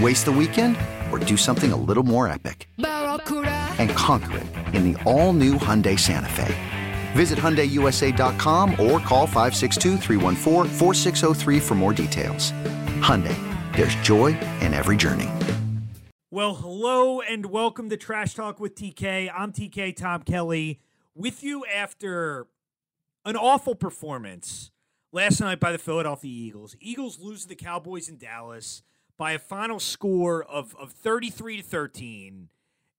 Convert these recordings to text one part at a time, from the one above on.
Waste the weekend or do something a little more epic? And conquer it in the all-new Hyundai Santa Fe. Visit HyundaiUSA.com or call 562 for more details. Hyundai, there's joy in every journey. Well, hello and welcome to Trash Talk with TK. I'm TK Tom Kelly with you after an awful performance last night by the Philadelphia Eagles. Eagles lose to the Cowboys in Dallas by a final score of, of 33 to 13.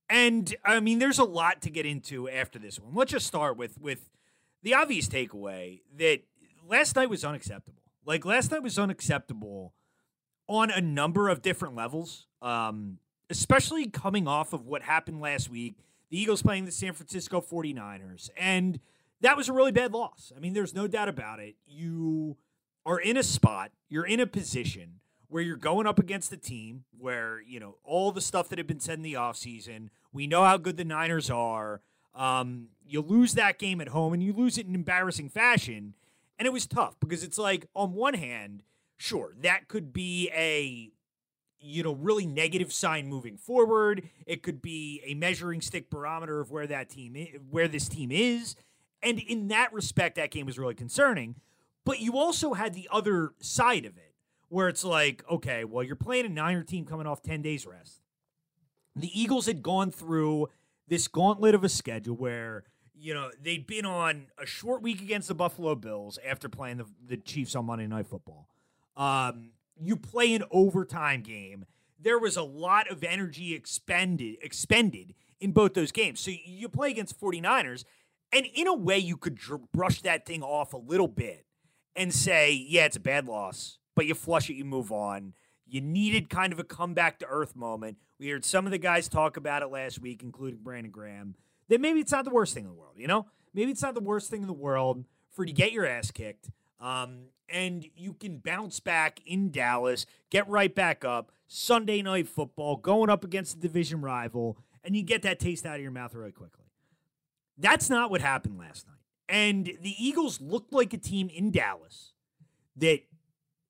And I mean, there's a lot to get into after this one. Let's just start with with the obvious takeaway that last night was unacceptable. Like last night was unacceptable on a number of different levels. Um, especially coming off of what happened last week, the Eagles playing the San Francisco 49ers. And that was a really bad loss. I mean, there's no doubt about it. You are in a spot, you're in a position where you're going up against a team where, you know, all the stuff that had been said in the offseason, we know how good the Niners are. Um, you lose that game at home and you lose it in embarrassing fashion. And it was tough because it's like, on one hand, sure, that could be a you know, really negative sign moving forward. It could be a measuring stick barometer of where that team is, where this team is. And in that respect, that game was really concerning. But you also had the other side of it where it's like, okay, well, you're playing a Niner team coming off 10 days rest. The Eagles had gone through this gauntlet of a schedule where, you know, they'd been on a short week against the Buffalo Bills after playing the, the Chiefs on Monday Night Football. Um, you play an overtime game. There was a lot of energy expended expended in both those games. So you play against 49ers, and in a way, you could dr- brush that thing off a little bit and say, yeah, it's a bad loss but you flush it, you move on. You needed kind of a comeback to earth moment. We heard some of the guys talk about it last week, including Brandon Graham, that maybe it's not the worst thing in the world, you know? Maybe it's not the worst thing in the world for you to get your ass kicked. Um, and you can bounce back in Dallas, get right back up, Sunday night football, going up against a division rival, and you get that taste out of your mouth really quickly. That's not what happened last night. And the Eagles looked like a team in Dallas that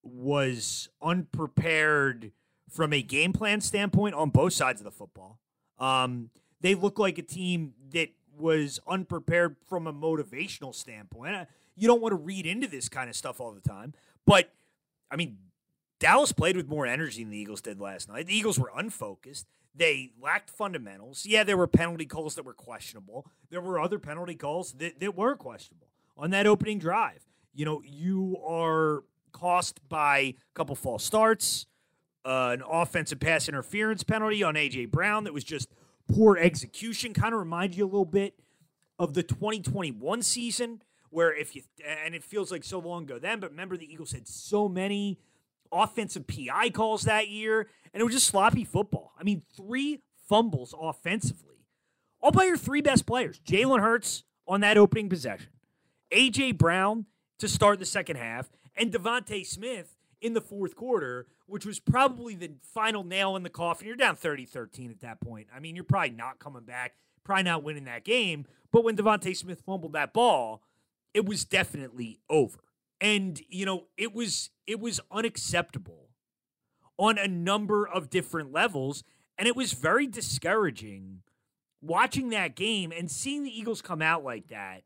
was unprepared from a game plan standpoint on both sides of the football. Um, they look like a team that was unprepared from a motivational standpoint. You don't want to read into this kind of stuff all the time, but I mean, Dallas played with more energy than the Eagles did last night. The Eagles were unfocused. They lacked fundamentals. Yeah, there were penalty calls that were questionable. There were other penalty calls that, that were questionable on that opening drive. You know, you are cost by a couple false starts, uh, an offensive pass interference penalty on AJ Brown that was just poor execution. Kind of remind you a little bit of the 2021 season, where if you and it feels like so long ago then, but remember the Eagles had so many offensive PI calls that year, and it was just sloppy football. I mean, three fumbles offensively, all by your three best players: Jalen Hurts on that opening possession, AJ Brown to start the second half, and DeVonta Smith in the fourth quarter, which was probably the final nail in the coffin. You're down 30 13 at that point. I mean, you're probably not coming back, probably not winning that game. But when DeVonta Smith fumbled that ball, it was definitely over. And, you know, it was it was unacceptable on a number of different levels. And it was very discouraging watching that game and seeing the Eagles come out like that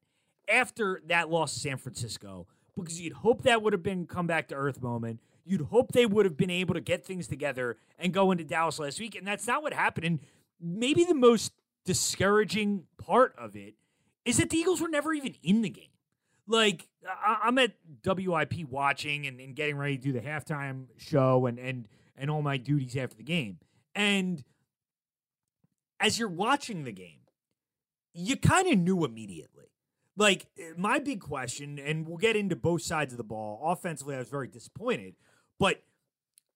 after that loss to San Francisco because you'd hope that would have been come back to earth moment. You'd hope they would have been able to get things together and go into Dallas last week, and that's not what happened. And maybe the most discouraging part of it is that the Eagles were never even in the game. Like I- am at WIP watching and, and getting ready to do the halftime show and and and all my duties after the game. And as you're watching the game, you kind of knew immediately. Like my big question, and we'll get into both sides of the ball. Offensively, I was very disappointed, but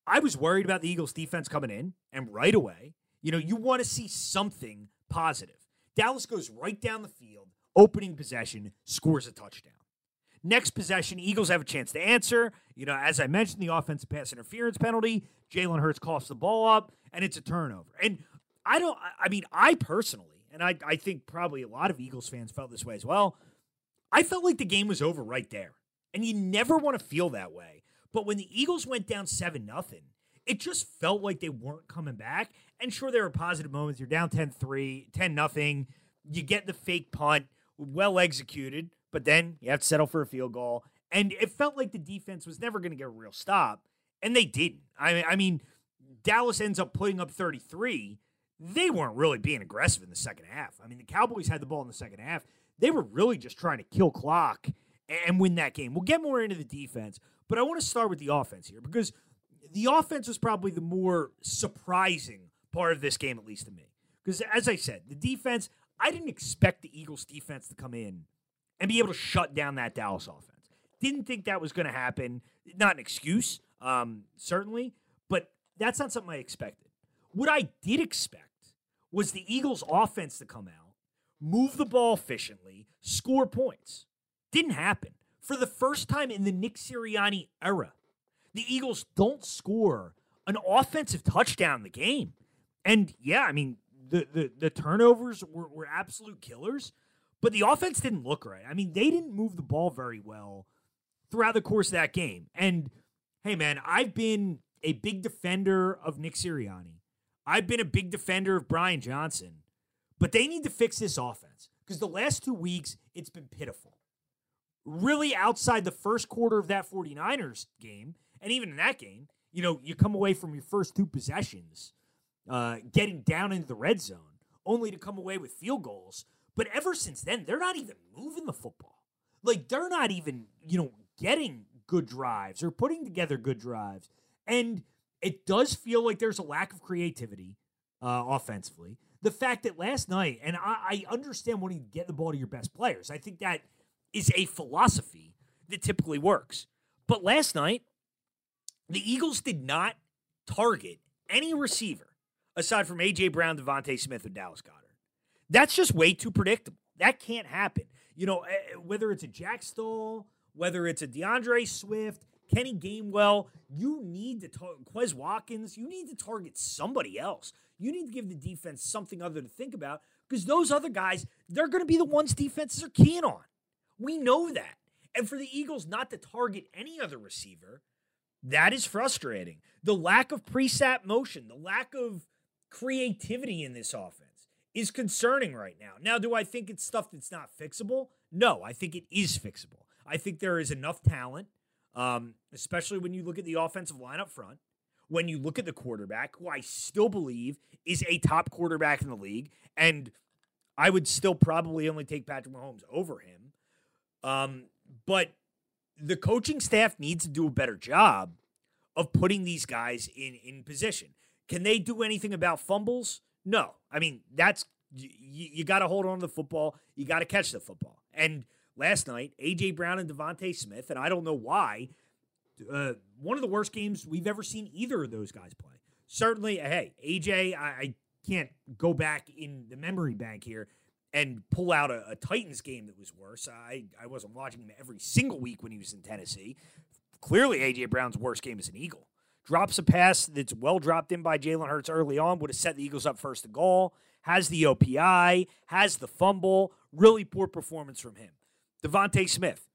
I was worried about the Eagles' defense coming in, and right away, you know, you want to see something positive. Dallas goes right down the field, opening possession, scores a touchdown. Next possession, Eagles have a chance to answer. You know, as I mentioned, the offensive pass interference penalty. Jalen Hurts coughs the ball up, and it's a turnover. And I don't, I mean, I personally, and I, I think probably a lot of Eagles fans felt this way as well. I felt like the game was over right there. And you never want to feel that way. But when the Eagles went down 7 nothing, it just felt like they weren't coming back. And sure, there were positive moments. You're down 10 3, 10 nothing. You get the fake punt, well executed, but then you have to settle for a field goal. And it felt like the defense was never going to get a real stop. And they didn't. I, I mean, Dallas ends up putting up 33. They weren't really being aggressive in the second half. I mean, the Cowboys had the ball in the second half. They were really just trying to kill clock and win that game. We'll get more into the defense, but I want to start with the offense here because the offense was probably the more surprising part of this game, at least to me. Because as I said, the defense, I didn't expect the Eagles defense to come in and be able to shut down that Dallas offense. Didn't think that was going to happen. Not an excuse, um, certainly, but that's not something I expected. What I did expect was the Eagles offense to come out move the ball efficiently, score points. Didn't happen. For the first time in the Nick Sirianni era, the Eagles don't score an offensive touchdown in the game. And yeah, I mean, the the, the turnovers were, were absolute killers, but the offense didn't look right. I mean, they didn't move the ball very well throughout the course of that game. And hey, man, I've been a big defender of Nick Sirianni. I've been a big defender of Brian Johnson. But they need to fix this offense because the last two weeks, it's been pitiful. Really, outside the first quarter of that 49ers game, and even in that game, you know, you come away from your first two possessions uh, getting down into the red zone, only to come away with field goals. But ever since then, they're not even moving the football. Like, they're not even, you know, getting good drives or putting together good drives. And it does feel like there's a lack of creativity uh, offensively the fact that last night, and I, I understand wanting to get the ball to your best players. I think that is a philosophy that typically works. But last night, the Eagles did not target any receiver aside from A.J. Brown, DeVonta Smith, or Dallas Goedert. That's just way too predictable. That can't happen. You know, eh, whether it's a Jack Stoll, whether it's a D'Andre Swift, Kenny Gainwell, you need to target Quez Watkins, you need to target somebody else. You need to give the defense something other to think about because those other guys, they're going to be the ones defenses are keen on. We know that. And for the Eagles not to target any other receiver, that is frustrating. The lack of preset motion, the lack of creativity in this offense is concerning right now. Now, do I think it's stuff that's not fixable? No, I think it is fixable. I think there is enough talent, um, especially when you look at the offensive line up front, when you look at the quarterback, who I still believe is a top quarterback in the league, and I would still probably only take Patrick Mahomes over him. Um, but the coaching staff needs to do a better job of putting these guys in in position. Can they do anything about fumbles? No. I mean, that's you, you got to hold on to the football. You got to catch the football. And last night, AJ Brown and DeVonta Smith, and I don't know why uh, one of the worst games we've ever seen either of those guys play. Certainly, uh, hey, AJ, I, I can't go back in the memory bank here and pull out a, a, Titans game that was worse. I, I wasn't watching him every single week when he was in Tennessee. Clearly, AJ Brown's worst game is an Eagle. Drops a pass that's well dropped in by Jalen Hurts early on, would have set the Eagles up first to goal. Has the OPI, has the fumble. Really poor performance from him. DeVonta Smith,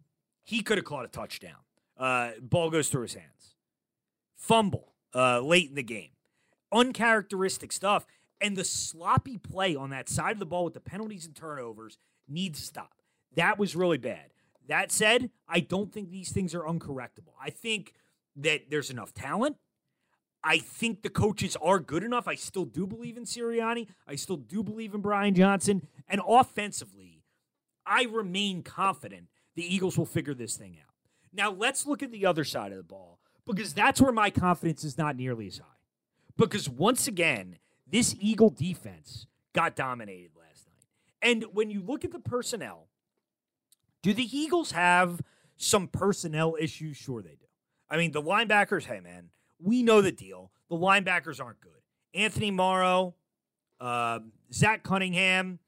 he could have caught a touchdown. Uh, ball goes through his hands. Fumble uh, late in the game. Uncharacteristic stuff. And the sloppy play on that side of the ball with the penalties and turnovers needs to stop. That was really bad. That said, I don't think these things are uncorrectable. I think that there's enough talent. I think the coaches are good enough. I still do believe in Sirianni. I still do believe in Brian Johnson. And offensively, I remain confident the Eagles will figure this thing out. Now, let's look at the other side of the ball because that's where my confidence is not nearly as high. Because once again, this Eagle defense got dominated last night. And when you look at the personnel, do the Eagles have some personnel issues? Sure, they do. I mean, the linebackers, hey, man, we know the deal. The linebackers aren't good. Anthony Morrow, uh, Zach Cunningham,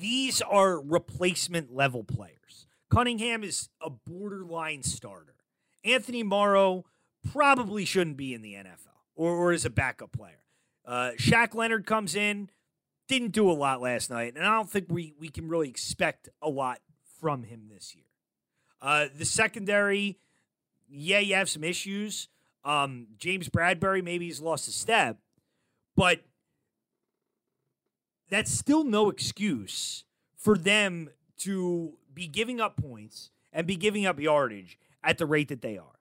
these are replacement level players. Cunningham is a borderline starter. Anthony Morrow probably shouldn't be in the NFL or, or is a backup player. Uh, Shaq Leonard comes in, didn't do a lot last night, and I don't think we, we can really expect a lot from him this year. Uh, the secondary, yeah, you have some issues. Um, James Bradberry, maybe he's lost a step, but that's still no excuse for them to be giving up points and be giving up yardage at the rate that they are.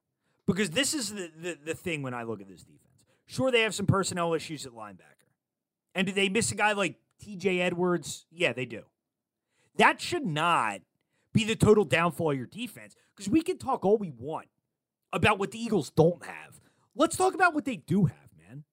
Because this is the, the, the thing when I look at this defense. Sure, they have some personnel issues at linebacker. And do they miss a guy like TJ Edwards? Yeah, they do. That should not be the total downfall of your defense because we can talk all we want about what the Eagles don't have. Let's talk about what they do have, man.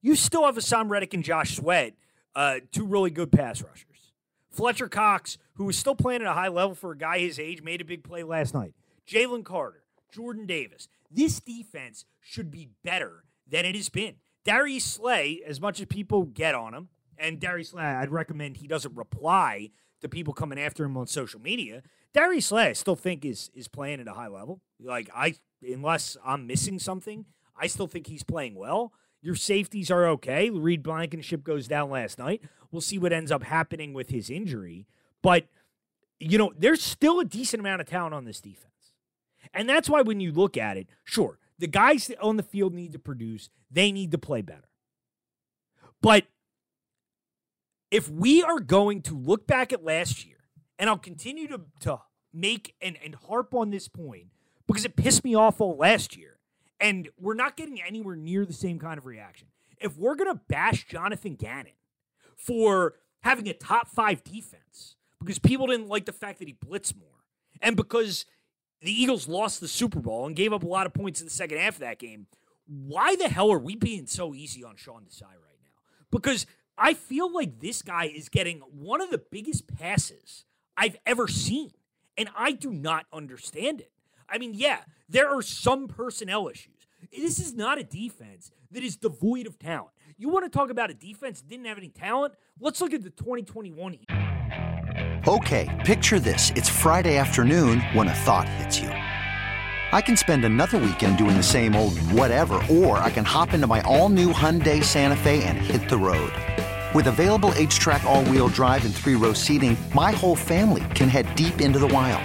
You still have Haason Reddick and Josh Sweat, uh, two really good pass rushers. Fletcher Cox, who is still playing at a high level for a guy his age, made a big play last night. Jalen Carter, Jordan Davis. This defense should be better than it has been. Darius Slay, as much as people get on him, and Darius Slay, I'd recommend he doesn't reply to people coming after him on social media. Darius Slay, I still think is is playing at a high level. Like I, unless I'm missing something, I still think he's playing well. Your safeties are okay. Reed Blankenship goes down last night. We'll see what ends up happening with his injury. But, you know, there's still a decent amount of talent on this defense. And that's why when you look at it, sure, the guys on the field need to produce, they need to play better. But if we are going to look back at last year, and I'll continue to, to make and, and harp on this point because it pissed me off all last year and we're not getting anywhere near the same kind of reaction. If we're going to bash Jonathan Gannon for having a top five defense because people didn't like the fact that he blitzed more and because the Eagles lost the Super Bowl and gave up a lot of points in the second half of that game, why the hell are we being so easy on Sean Desai right now? Because I feel like this guy is getting one of the biggest passes I've ever seen, and I do not understand it. I mean, yeah, there are some personnel issues. This is not a defense that is devoid of talent. You want to talk about a defense that didn't have any talent? Let's look at the 2021. Okay, picture this. It's Friday afternoon when a thought hits you. I can spend another weekend doing the same old whatever, or I can hop into my all new Hyundai Santa Fe and hit the road. With available HTRAC, all wheel drive, and three row seating, my whole family can head deep into the wild.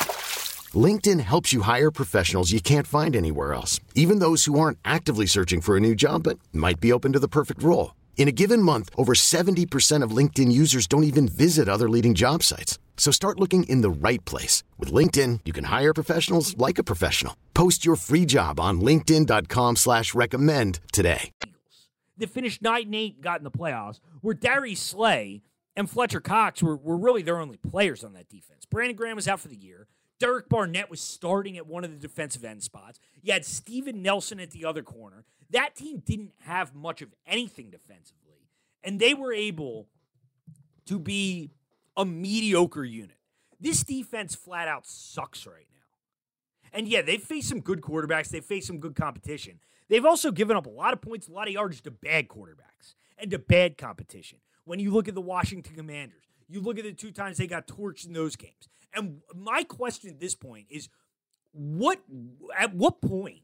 LinkedIn helps you hire professionals you can't find anywhere else, even those who aren't actively searching for a new job but might be open to the perfect role. In a given month, over 70% of LinkedIn users don't even visit other leading job sites. So start looking in the right place. With LinkedIn, you can hire professionals like a professional. Post your free job on linkedin.com slash recommend today. They finished 9 and 8 got in the playoffs, where Darius Slay and Fletcher Cox were, were really their only players on that defense. Brandon Graham was out for the year. Derek Barnett was starting at one of the defensive end spots. You had Steven Nelson at the other corner. That team didn't have much of anything defensively. And they were able to be a mediocre unit. This defense flat out sucks right now. And yeah, they've faced some good quarterbacks, they've faced some good competition. They've also given up a lot of points, a lot of yards to bad quarterbacks and to bad competition. When you look at the Washington Commanders, you look at the two times they got torched in those games. And my question at this point is what at what point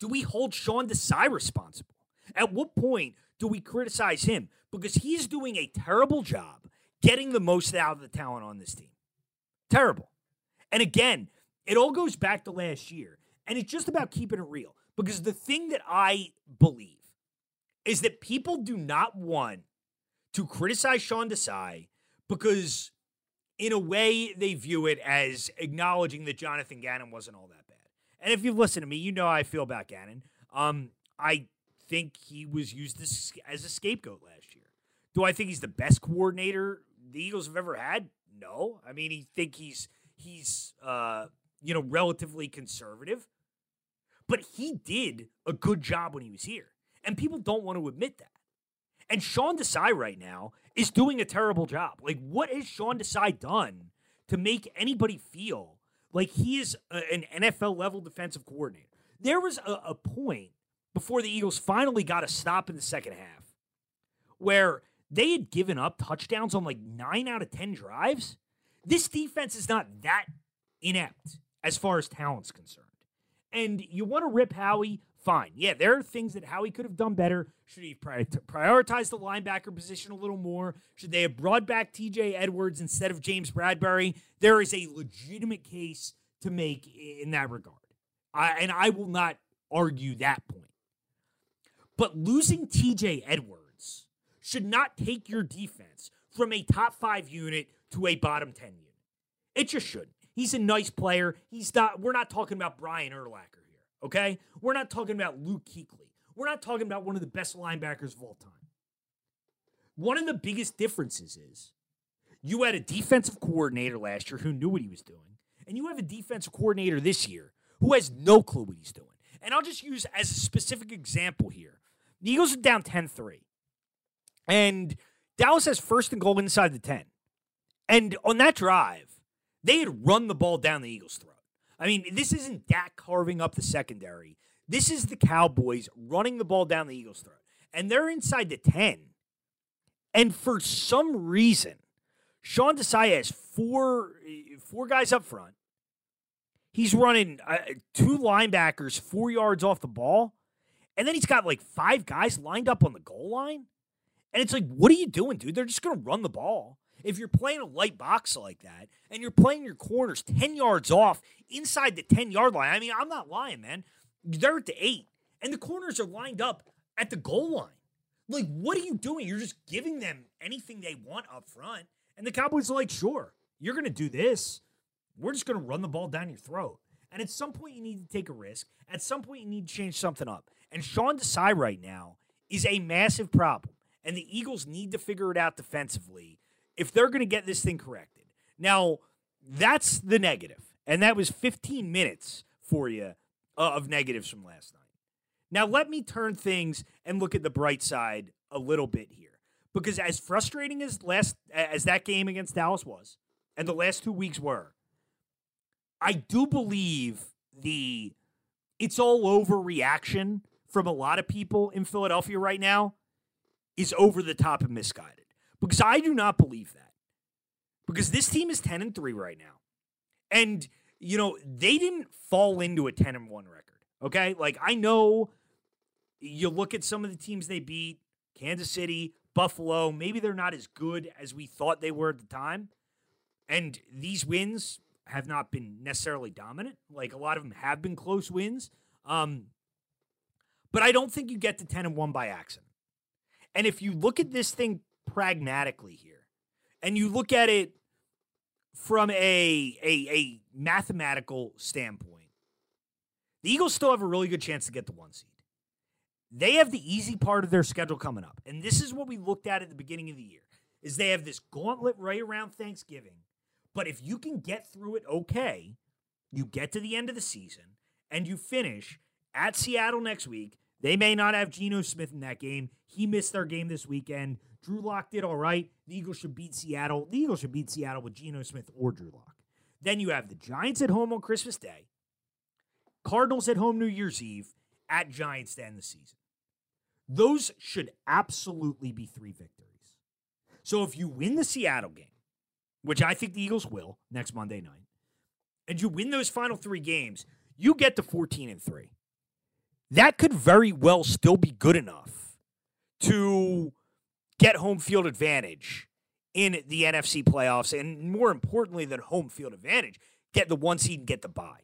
do we hold Sean Desai responsible? At what point do we criticize him? Because he's doing a terrible job getting the most out of the talent on this team. Terrible. And again, it all goes back to last year. And it's just about keeping it real. Because the thing that I believe is that people do not want to criticize Sean Desai because, in a way, they view it as acknowledging that Jonathan Gannon wasn't all that bad. And if you've listened to me, you know how I feel about Gannon. Um, I think he was used as, as a scapegoat last year. Do I think he's the best coordinator the Eagles have ever had? No. I mean, he think he's he's uh, you know relatively conservative, but he did a good job when he was here, and people don't want to admit that. And Sean Desai right now is doing a terrible job. Like, what has Sean Desai done to make anybody feel like he is a, an NFL level defensive coordinator? There was a, a point before the Eagles finally got a stop in the second half where they had given up touchdowns on like nine out of 10 drives. This defense is not that inept as far as talent's concerned. And you want to rip Howie, fine. Yeah, there are things that Howie could have done better. Should he prioritize the linebacker position a little more? Should they have brought back TJ Edwards instead of James Bradberry? There is a legitimate case to make in that regard. I, and I will not argue that point. But losing TJ Edwards should not take your defense from a top five unit to a bottom 10 unit. It just shouldn't. He's a nice player. He's not, we're not talking about Brian Urlacher here, okay? We're not talking about Luke Kuechly. We're not talking about one of the best linebackers of all time. One of the biggest differences is you had a defensive coordinator last year who knew what he was doing, and you have a defensive coordinator this year who has no clue what he's doing. And I'll just use as a specific example here. The Eagles are down 10 3. And Dallas has first and goal inside the 10. And on that drive, they had run the ball down the Eagles' throat. I mean, this isn't Dak carving up the secondary. This is the Cowboys running the ball down the Eagles' throat. And they're inside the 10. And for some reason, Sean Desai has four, four guys up front. He's running uh, two linebackers four yards off the ball. And then he's got like five guys lined up on the goal line. And it's like, what are you doing, dude? They're just going to run the ball. If you're playing a light box like that and you're playing your corners 10 yards off inside the 10 yard line, I mean, I'm not lying, man. They're at the eight and the corners are lined up at the goal line. Like, what are you doing? You're just giving them anything they want up front. And the Cowboys are like, sure, you're going to do this. We're just going to run the ball down your throat. And at some point, you need to take a risk. At some point, you need to change something up. And Sean Desai right now is a massive problem. And the Eagles need to figure it out defensively if they're going to get this thing corrected. Now, that's the negative. And that was 15 minutes for you uh, of negatives from last night. Now, let me turn things and look at the bright side a little bit here. Because as frustrating as last as that game against Dallas was, and the last two weeks were, I do believe the it's all over reaction from a lot of people in Philadelphia right now is over the top and misguided. Because I do not believe that. Because this team is 10 and 3 right now. And you know, they didn't fall into a 10 and 1 record. Okay? Like I know you look at some of the teams they beat, Kansas City, Buffalo, maybe they're not as good as we thought they were at the time. And these wins have not been necessarily dominant. Like a lot of them have been close wins. Um, but I don't think you get to 10 and 1 by accident. And if you look at this thing pragmatically here, and you look at it from a, a, a mathematical standpoint, the Eagles still have a really good chance to get the one seed. They have the easy part of their schedule coming up. And this is what we looked at at the beginning of the year is they have this gauntlet right around Thanksgiving. But if you can get through it okay, you get to the end of the season and you finish at Seattle next week. They may not have Geno Smith in that game. He missed their game this weekend Drew Lock did all right. The Eagles should beat Seattle. The Eagles should beat Seattle with Geno Smith or Drew Lock. Then you have the Giants at home on Christmas Day, Cardinals at home New Year's Eve, at Giants to end the season. Those should absolutely be three victories. So if you win the Seattle game, which I think the Eagles will next Monday night, and you win those final three games, you get to 14 and 3. That could very well still be good enough to get home field advantage in the NFC playoffs, and more importantly than home field advantage, get the one seed and get the bye.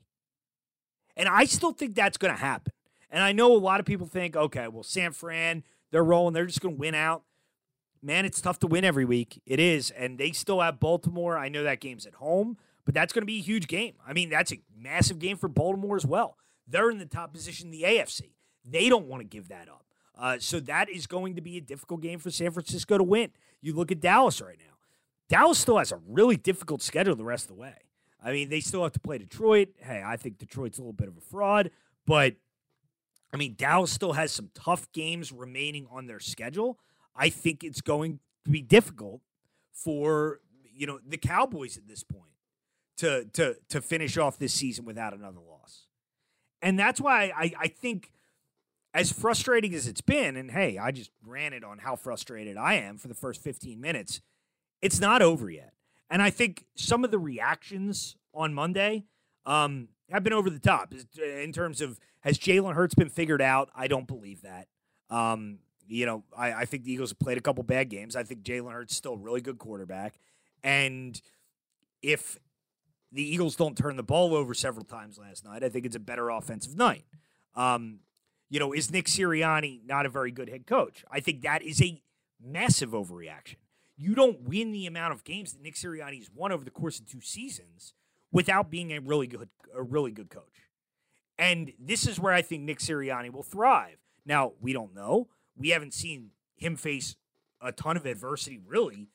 And I still think that's going to happen. And I know a lot of people think, okay, well, San Fran, they're rolling, they're just going to win out. Man, it's tough to win every week. It is. And they still have Baltimore. I know that game's at home, but that's going to be a huge game. I mean, that's a massive game for Baltimore as well. They're in the top position in the AFC. They don't want to give that up. Uh, so that is going to be a difficult game for San Francisco to win. You look at Dallas right now. Dallas still has a really difficult schedule the rest of the way. I mean, they still have to play Detroit. Hey, I think Detroit's a little bit of a fraud, but I mean, Dallas still has some tough games remaining on their schedule. I think it's going to be difficult for you know the Cowboys at this point to to to finish off this season without another loss, and that's why I I think as frustrating as it's been, and hey, I just ran it on how frustrated I am for the first 15 minutes. It's not over yet, and I think some of the reactions on Monday um, have been over the top in terms of has Jalen Hurts been figured out? I don't believe that. Um, you know, I, I, think the Eagles have played a couple bad games. I think Jalen Hurts is still a really good quarterback. And if the Eagles don't turn the ball over several times last night, I think it's a better offensive night. Um, you know, is Nick Sirianni not a very good head coach? I think that is a massive overreaction. You don't win the amount of games that Nick Sirianni has won over the course of two seasons without being a really good a really good coach. And this is where I think Nick Sirianni will thrive. Now, we don't know. We haven't seen him face a ton of adversity really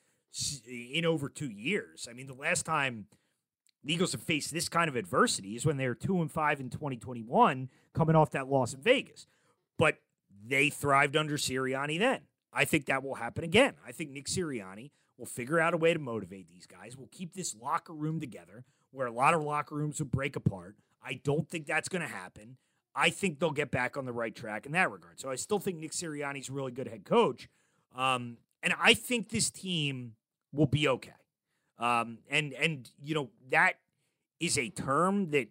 in over 2 years. I mean, the last time the Eagles have faced this kind of adversity is when they were 2 and 5 in 2021 coming off that loss in Vegas. But they thrived under Sirianni then. I think that will happen again. I think Nick Sirianni will figure out a way to motivate these guys. We'll keep this locker room together where a lot of locker rooms would break apart. I don't think that's going to happen. I think they'll get back on the right track in that regard. So I still think Nick Sirianni's a really good head coach. Um, and I think this team will be okay. Um, and and you know that is a term that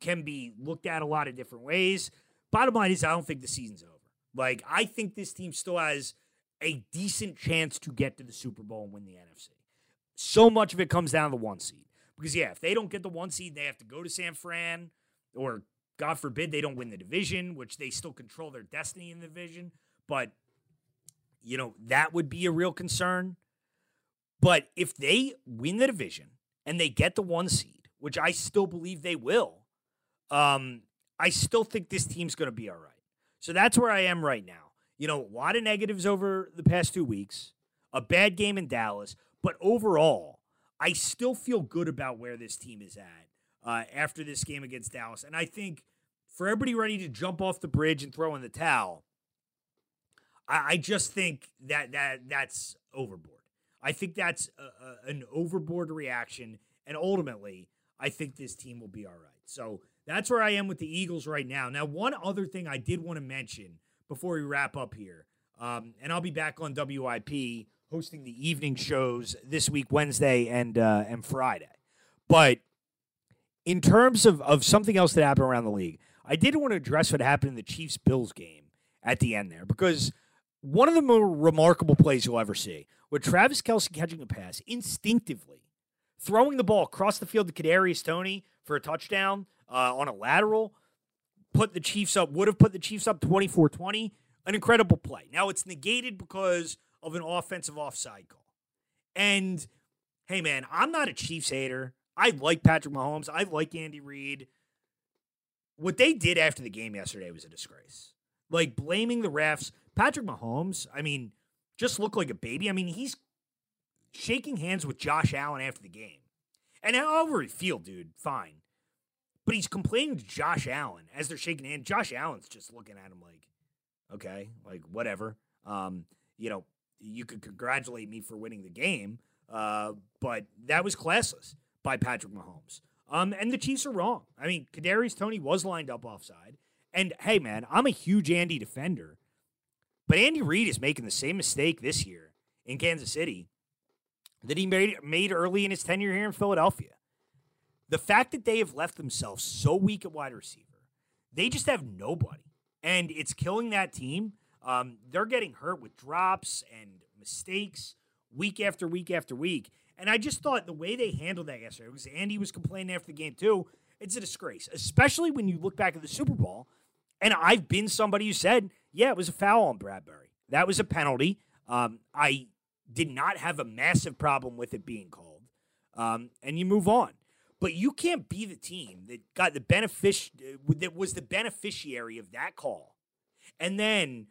can be looked at a lot of different ways. Bottom line is, I don't think the season's over. Like I think this team still has a decent chance to get to the Super Bowl and win the NFC. So much of it comes down to the one seed. Because yeah, if they don't get the one seed, they have to go to San Fran, or God forbid they don't win the division, which they still control their destiny in the division. But you know that would be a real concern. But if they win the division and they get the one seed, which I still believe they will, um, I still think this team's going to be all right. So that's where I am right now. You know, a lot of negatives over the past two weeks, a bad game in Dallas, but overall, I still feel good about where this team is at uh, after this game against Dallas. And I think for everybody ready to jump off the bridge and throw in the towel, I, I just think that that that's overboard. I think that's a, a, an overboard reaction. And ultimately, I think this team will be all right. So that's where I am with the Eagles right now. Now, one other thing I did want to mention before we wrap up here, um, and I'll be back on WIP hosting the evening shows this week, Wednesday and uh, and Friday. But in terms of, of something else that happened around the league, I did want to address what happened in the Chiefs Bills game at the end there because one of the more remarkable plays you'll ever see with Travis Kelce catching a pass instinctively, throwing the ball across the field to Kadarius Toney for a touchdown uh, on a lateral, put the Chiefs up, would have put the Chiefs up 24 20. An incredible play. Now it's negated because of an offensive offside call. And hey, man, I'm not a Chiefs hater. I like Patrick Mahomes. I like Andy Reid. What they did after the game yesterday was a disgrace. Like blaming the refs. Patrick Mahomes, I mean, just looked like a baby. I mean, he's shaking hands with Josh Allen after the game. And however he feel, dude, fine. But he's complaining to Josh Allen as they're shaking hands. Josh Allen's just looking at him like, okay, like whatever. Um, you know, you could congratulate me for winning the game, uh, but that was classless by Patrick Mahomes. Um, and the Chiefs are wrong. I mean, Kadarius Toney was lined up offside. And hey, man, I'm a huge Andy defender, but Andy Reid is making the same mistake this year in Kansas City that he made made early in his tenure here in Philadelphia. The fact that they have left themselves so weak at wide receiver, they just have nobody, and it's killing that team. Um, they're getting hurt with drops and mistakes week after week after week. And I just thought the way they handled that yesterday, because Andy was complaining after the game too, it's a disgrace, especially when you look back at the Super Bowl. And I've been somebody who said, yeah, it was a foul on Bradberry. That was a penalty. Um, I did not have a massive problem with it being called. Um, and you move on. But you can't be the team that got the benefic- that was the beneficiary of that call. And then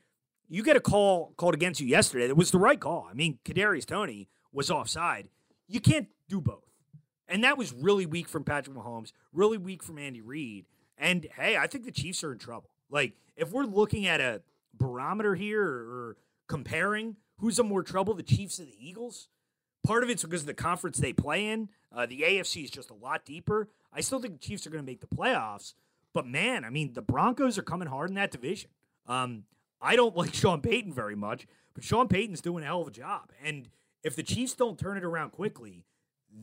you get a call called against you yesterday that was the right call. I mean, Kadarius Toney was offside. You can't do both. And that was really weak from Patrick Mahomes, really weak from Andy Reid. And hey, I think the Chiefs are in trouble. Like, if we're looking at a barometer here or, comparing who's in more trouble, the Chiefs or the Eagles, part of it's because of the conference they play in. Uh, the AFC is just a lot deeper. I still think the Chiefs are going to make the playoffs. But man, I mean, the Broncos are coming hard in that division. Um, I don't like Sean Payton very much, but Sean Payton's doing a hell of a job. And if the Chiefs don't turn it around quickly,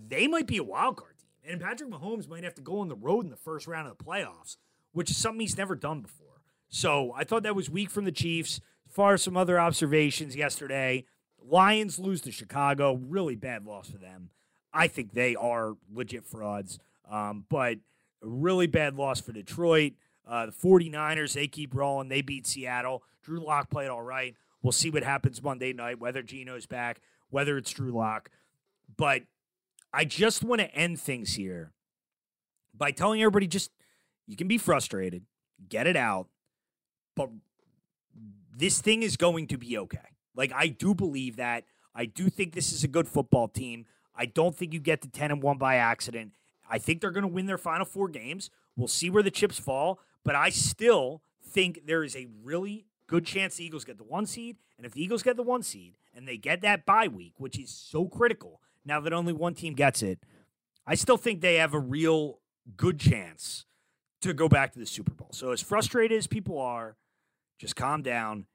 they might be a wild card team. And Patrick Mahomes might have to go on the road in the first round of the playoffs, which is something he's never done before. So I thought that was weak from the Chiefs. As far as some other observations yesterday, Lions lose to Chicago. Really bad loss for them. I think they are legit frauds. Um, but a really bad loss for Detroit. Uh, the 49ers, they keep rolling. They beat Seattle. Drew Lock played all right. We'll see what happens Monday night, whether Geno's back, whether it's Drew Lock. But I just want to end things here by telling everybody just you can be frustrated, get it out, but this thing is going to be okay. Like I do believe that. I do think this is a good football team. I don't think you get to 10 and 1 by accident. I think they're going to win their final four games. We'll see where the chips fall, but I still think there is a really good chance the Eagles get the one seed. And if the Eagles get the one seed and they get that bye week, which is so critical now that only one team gets it, I still think they have a real good chance to go back to the Super Bowl. So, as frustrated as people are, just calm down.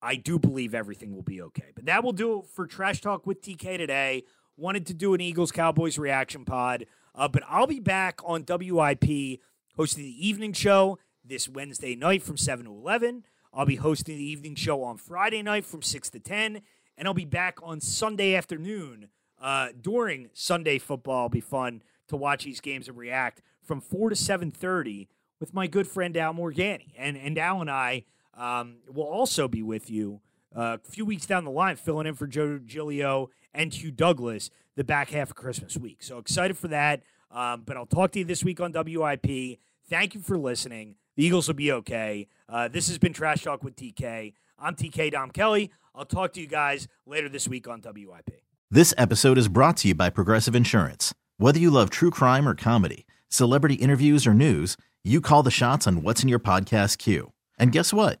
I do believe everything will be okay. But that will do it for Trash Talk with TK today. Wanted to do an Eagles Cowboys reaction pod, uh, but I'll be back on WIP hosting the evening show this Wednesday night from 7 to 11. I'll be hosting the evening show on Friday night from 6 to 10. And I'll be back on Sunday afternoon uh, during Sunday football. It'll be fun to watch these games and react from 4 to 7.30 with my good friend Al Morganti. And, and Al and I um, will also be with you uh, a few weeks down the line, filling in for Joe Giglio and Hugh Douglas the back half of Christmas week. So excited for that. Um, but I'll talk to you this week on WIP. Thank you for listening. The Eagles will be okay. Uh, this has been Trash Talk with TK. I'm TK Tom Kelly. I'll talk to you guys later this week on WIP. This episode is brought to you by Progressive Insurance. Whether you love true crime or comedy, celebrity interviews or news, you call the shots on what's in your podcast queue. And guess what?